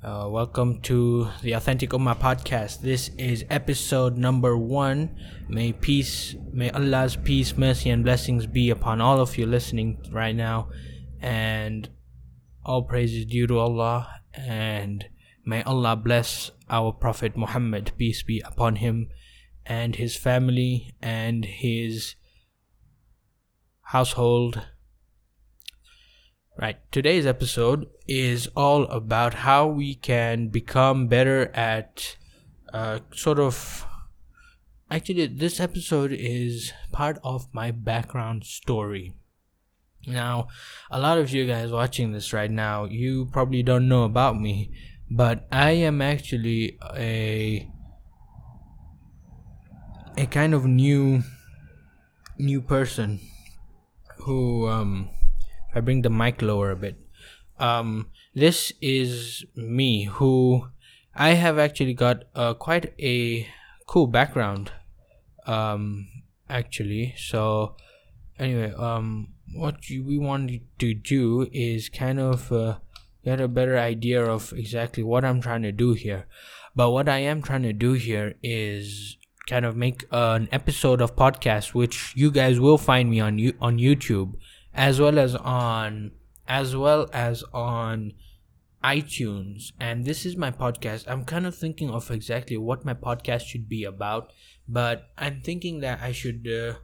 Uh, welcome to the Authentic Ummah podcast. This is episode number one. May peace, may Allah's peace, mercy, and blessings be upon all of you listening right now. And all praise is due to Allah. And may Allah bless our Prophet Muhammad, peace be upon him, and his family, and his household Right. Today's episode is all about how we can become better at uh, sort of. Actually, this episode is part of my background story. Now, a lot of you guys watching this right now, you probably don't know about me, but I am actually a a kind of new new person who um I bring the mic lower a bit. Um, this is me who I have actually got uh, quite a cool background. Um, actually, so anyway, um, what you, we wanted to do is kind of uh, get a better idea of exactly what I'm trying to do here. But what I am trying to do here is kind of make an episode of podcast, which you guys will find me on you on YouTube as well as on as well as on iTunes and this is my podcast. I'm kind of thinking of exactly what my podcast should be about, but I'm thinking that I should uh,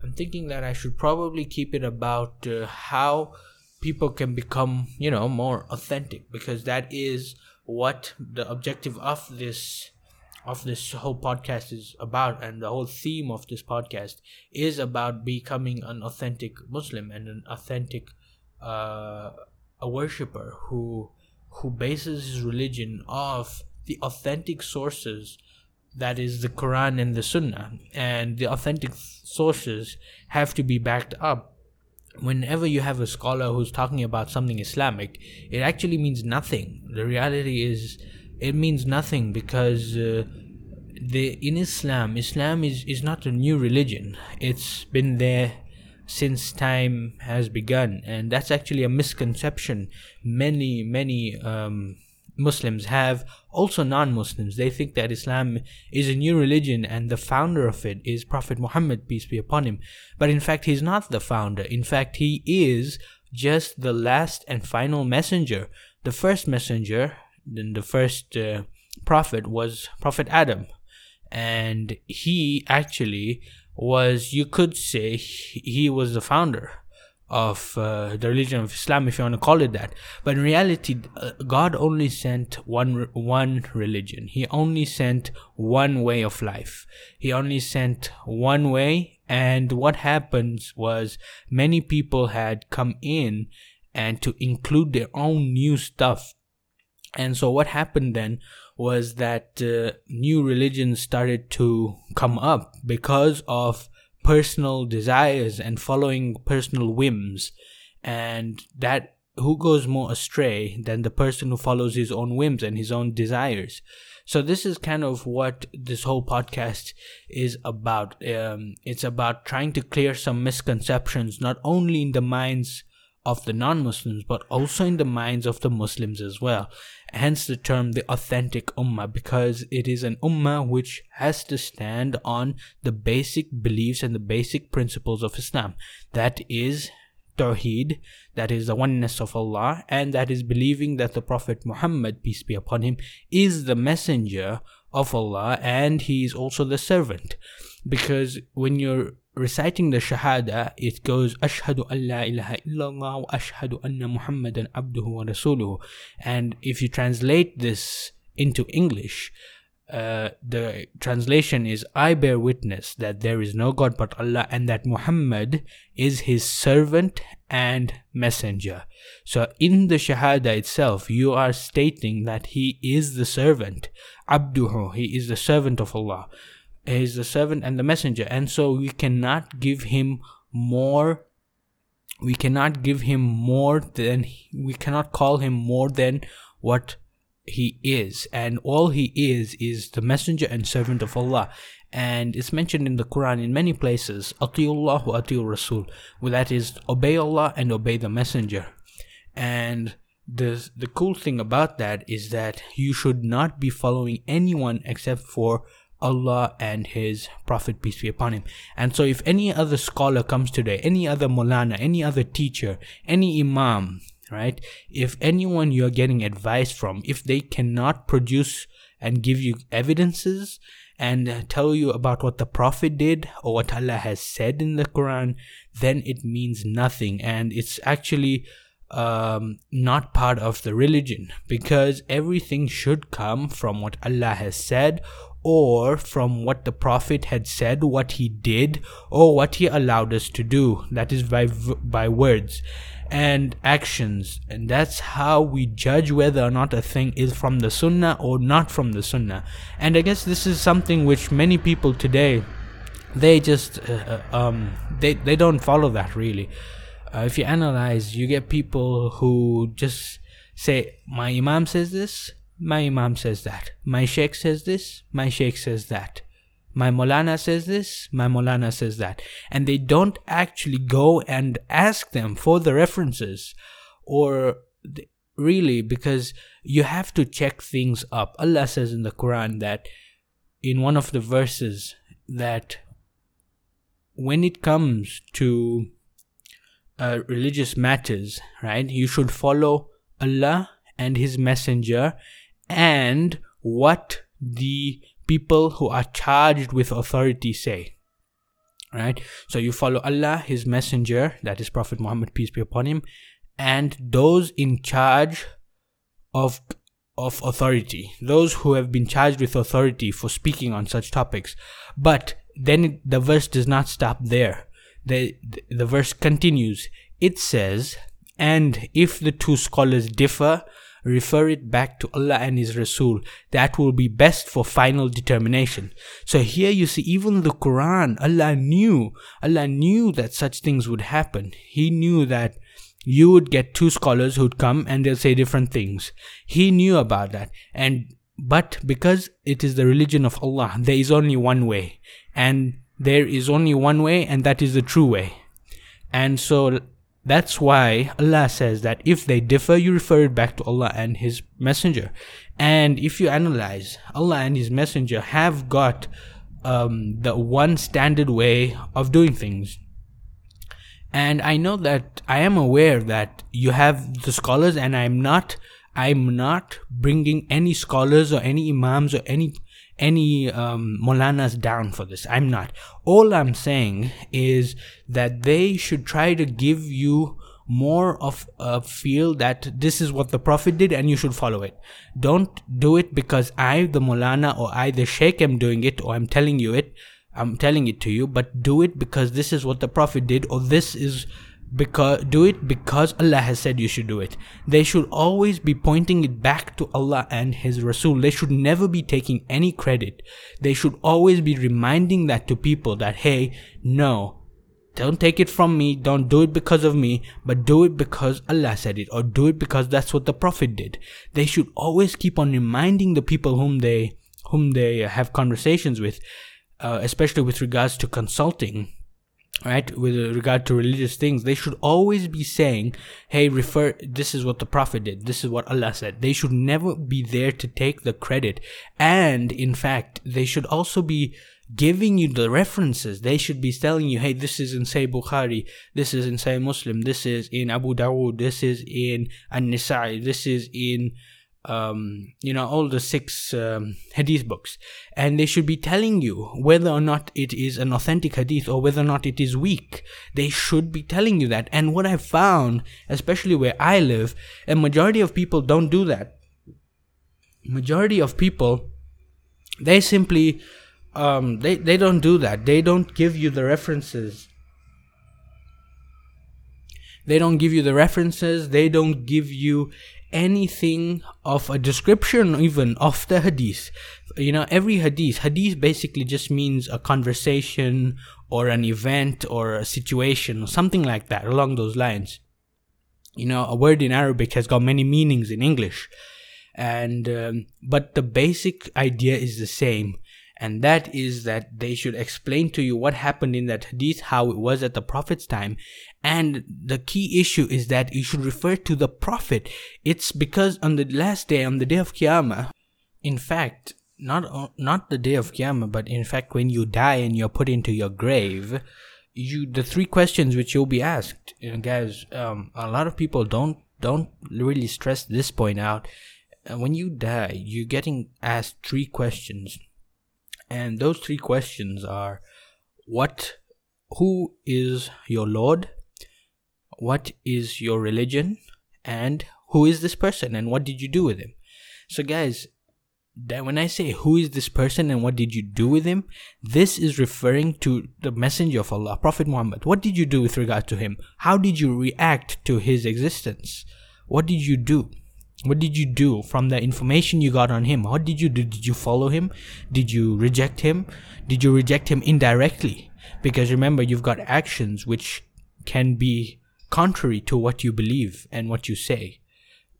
I'm thinking that I should probably keep it about uh, how people can become, you know, more authentic because that is what the objective of this of this whole podcast is about and the whole theme of this podcast is about becoming an authentic muslim and an authentic uh, a worshipper who who bases his religion off the authentic sources that is the quran and the sunnah. And the authentic sources have to be backed up. Whenever you have a scholar who's talking about something islamic it actually means nothing. The reality is it means nothing because uh, the in Islam, Islam is, is not a new religion. It's been there since time has begun, and that's actually a misconception. Many many um, Muslims have, also non-Muslims. They think that Islam is a new religion and the founder of it is Prophet Muhammad peace be upon him. But in fact, he's not the founder. In fact, he is just the last and final messenger. The first messenger then the first uh, prophet was Prophet Adam, and he actually was, you could say, he was the founder of uh, the religion of Islam, if you want to call it that. But in reality, uh, God only sent one one religion. He only sent one way of life. He only sent one way. And what happens was many people had come in and to include their own new stuff and so what happened then was that uh, new religions started to come up because of personal desires and following personal whims. And that who goes more astray than the person who follows his own whims and his own desires? So this is kind of what this whole podcast is about. Um, it's about trying to clear some misconceptions not only in the minds of the non-Muslims, but also in the minds of the Muslims as well. Hence the term the authentic ummah, because it is an ummah which has to stand on the basic beliefs and the basic principles of Islam. That is Tawheed, that is the oneness of Allah, and that is believing that the Prophet Muhammad, peace be upon him, is the messenger of Allah and he is also the servant. Because when you're reciting the Shahada, it goes Ashhadu an la ilaha illallah wa ashhadu anna Muhammadan abduhu wa rasuluhu. And if you translate this into English, uh, the translation is I bear witness that there is no God but Allah and that Muhammad is his servant and messenger. So in the Shahada itself, you are stating that he is the servant. Abduhu, he is the servant of Allah is the servant and the messenger. And so we cannot give him more we cannot give him more than we cannot call him more than what he is. And all he is is the messenger and servant of Allah. And it's mentioned in the Quran in many places Atiullah wa Atiur Rasul that is obey Allah and obey the messenger. And the the cool thing about that is that you should not be following anyone except for Allah and His Prophet, peace be upon him. And so, if any other scholar comes today, any other Molana, any other teacher, any Imam, right, if anyone you're getting advice from, if they cannot produce and give you evidences and tell you about what the Prophet did or what Allah has said in the Quran, then it means nothing. And it's actually um, not part of the religion because everything should come from what Allah has said or from what the prophet had said what he did or what he allowed us to do. That is by by words and actions. And that's how we judge whether or not a thing is from the sunnah or not from the sunnah. And i guess this is something which many people today they just uh, uh um they they don't follow that really. Uh, if you analyze you get people who just say my imam says this my Imam says that. My Sheikh says this, my Sheikh says that. My Molana says this, my Molana says that. And they don't actually go and ask them for the references or really because you have to check things up. Allah says in the Quran that in one of the verses that when it comes to uh, religious matters, right, you should follow Allah and His Messenger and what the people who are charged with authority say. Right? So you follow Allah, His Messenger, that is Prophet Muhammad, peace be upon him, and those in charge of of authority, those who have been charged with authority for speaking on such topics. But then the verse does not stop there. The, the, the verse continues. It says, and if the two scholars differ refer it back to Allah and His Rasul. That will be best for final determination. So here you see, even the Quran, Allah knew, Allah knew that such things would happen. He knew that you would get two scholars who'd come and they'll say different things. He knew about that. And but because it is the religion of Allah, there is only one way. And there is only one way, and that is the true way. And so that's why Allah says that if they differ, you refer it back to Allah and His Messenger. And if you analyze, Allah and His Messenger have got um, the one standard way of doing things. And I know that I am aware that you have the scholars, and I'm not. I'm not bringing any scholars or any imams or any any um, Molanas down for this. I'm not. All I'm saying is that they should try to give you more of a feel that this is what the Prophet did and you should follow it. Don't do it because I, the Molana, or I, the Sheikh, am doing it or I'm telling you it. I'm telling it to you, but do it because this is what the Prophet did or this is because do it because Allah has said you should do it. They should always be pointing it back to Allah and His Rasul. They should never be taking any credit. They should always be reminding that to people that hey, no, don't take it from me, don't do it because of me, but do it because Allah said it, or do it because that's what the Prophet did. They should always keep on reminding the people whom they whom they have conversations with, uh, especially with regards to consulting right with regard to religious things they should always be saying hey refer this is what the prophet did. This is what allah said. They should never be there to take the credit. And in fact they should also be giving you the references. They should be telling you hey this is in Sahih bukhari. This is in Sahih muslim. This is in abu dawood this is in an-nisa'i. This is in um, you know, all the six um, hadith books, and they should be telling you whether or not it is an authentic hadith or whether or not it is weak. They should be telling you that. And what I've found, especially where I live, a majority of people don't do that. Majority of people, they simply, um, they they don't do that. They don't give you the references. They don't give you the references. They don't give you anything of a description even of the hadith. You know every hadith hadith basically just means a conversation or an event or a situation or something like that along those lines. You know a word in arabic has got many meanings in english. And um, but the basic idea is the same. And that is that they should explain to you what happened in that hadith, how it was at the Prophet's time, And the key issue is that you should refer to the Prophet. It's because on the last day, on the day of Qiyamah, in fact, not not the day of Qiyamah, but in fact, when you die and you're put into your grave, you the three questions which you'll be asked, you know, guys. Um, a lot of people don't don't really stress this point out. Uh, when you die, you're getting asked three questions, and those three questions are, what, who is your Lord, what is your religion, and who is this person, and what did you do with him? So, guys, that when I say who is this person and what did you do with him, this is referring to the messenger of Allah, Prophet Muhammad. What did you do with regard to him? How did you react to his existence? What did you do? What did you do from the information you got on him? What did you do? Did you follow him? Did you reject him? Did you reject him indirectly? Because remember, you've got actions which can be contrary to what you believe and what you say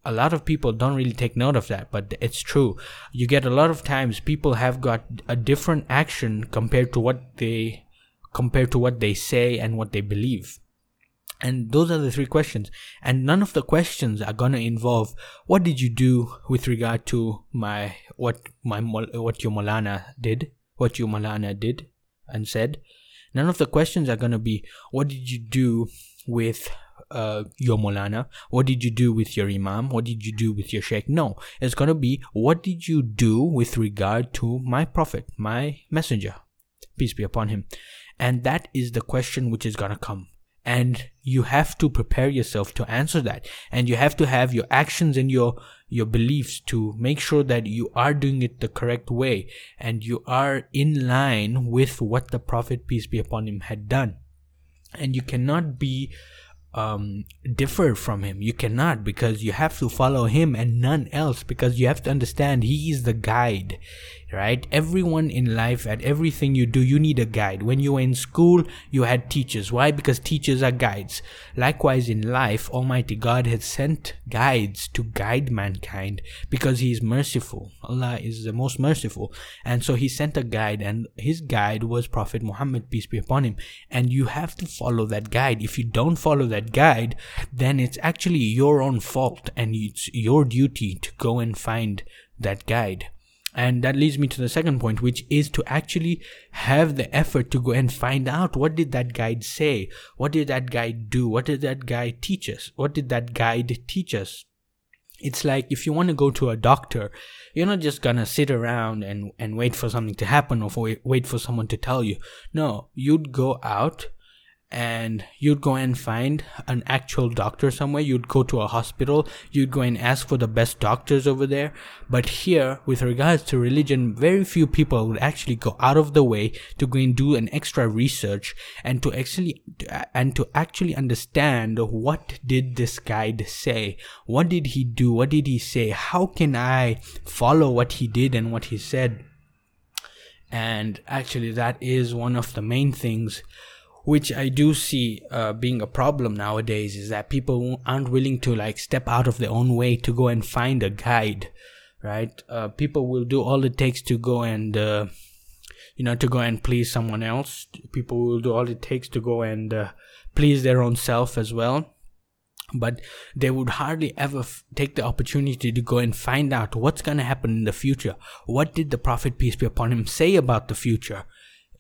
a lot of people don't really take note of that, but it's true. You get a lot of times people have got a different action compared to what they compared to what they say and what they believe. And those are the three questions. And none of the questions are gonna involve what did you do with regard to my what my what your Molana did, what your Molana did and said. None of the questions are gonna be what did you do with uh, your Molana? What did you do with your Imam? What did you do with your Sheikh? No, it's going to be what did you do with regard to my Prophet, my Messenger? Peace be upon him. And that is the question which is going to come. And you have to prepare yourself to answer that. And you have to have your actions and your your beliefs to make sure that you are doing it the correct way and you are in line with what the Prophet, peace be upon him, had done. And you cannot be um, differ from him. You cannot because you have to follow him and none else because you have to understand he is the guide right? Everyone in life, at everything you do, you need a guide. When you were in school, you had teachers. Why? Because teachers are guides. Likewise, in life, Almighty God has sent guides to guide mankind because He is merciful. Allah is the most merciful. And so He sent a guide, and His guide was Prophet Muhammad, peace be upon him. And you have to follow that guide. If you don't follow that guide, then it's actually your own fault, and it's your duty to go and find that guide. And that leads me to the second point, which is to actually have the effort to go and find out what did that guide say? What did that guide do? What did that guide teach us? What did that guide teach us? It's like if you want to go to a doctor, you're not just gonna sit around and, and wait for something to happen or for, wait for someone to tell you. No, you'd go out and you'd go and find an actual doctor somewhere. You'd go to a hospital. You'd go and ask for the best doctors over there. But here with regards to religion very few people would actually go out of the way to go and do an extra research and to actually and to actually understand what did this guide say? What did he do? What did he say? How can i follow what he did and what he said? And actually that is one of the main things which I do see uh, being a problem nowadays is that people aren't willing to like step out of their own way to go and find a guide, right? Uh, people will do all it takes to go and, uh, you know, to go and please someone else. People will do all it takes to go and uh, please their own self as well. But they would hardly ever f- take the opportunity to go and find out what's going to happen in the future. What did the Prophet, peace be upon him, say about the future?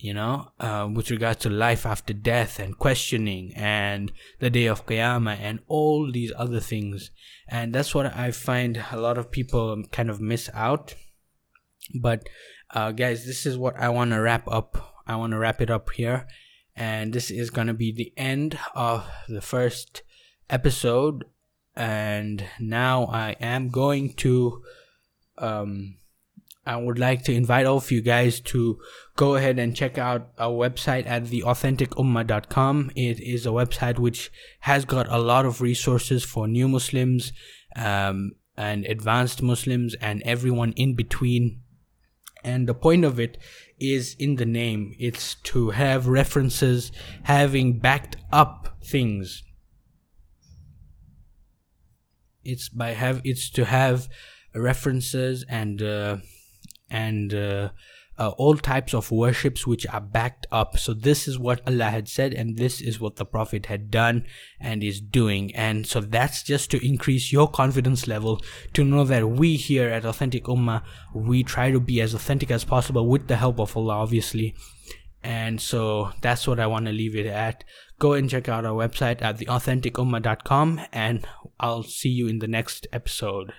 You know, uh, with regards to life after death and questioning and the day of Qiyamah and all these other things. And that's what I find a lot of people kind of miss out. But, uh, guys, this is what I want to wrap up. I want to wrap it up here. And this is going to be the end of the first episode. And now I am going to, um, I would like to invite all of you guys to go ahead and check out our website at theauthenticummah.com. It is a website which has got a lot of resources for new Muslims um, and advanced Muslims and everyone in between. And the point of it is in the name. It's to have references having backed up things. It's by have it's to have references and uh, and uh, uh, all types of worships which are backed up. So this is what Allah had said, and this is what the Prophet had done and is doing. And so that's just to increase your confidence level to know that we here at Authentic Ummah, we try to be as authentic as possible with the help of Allah, obviously. And so that's what I want to leave it at. Go and check out our website at theauthenticummah.com, and I'll see you in the next episode.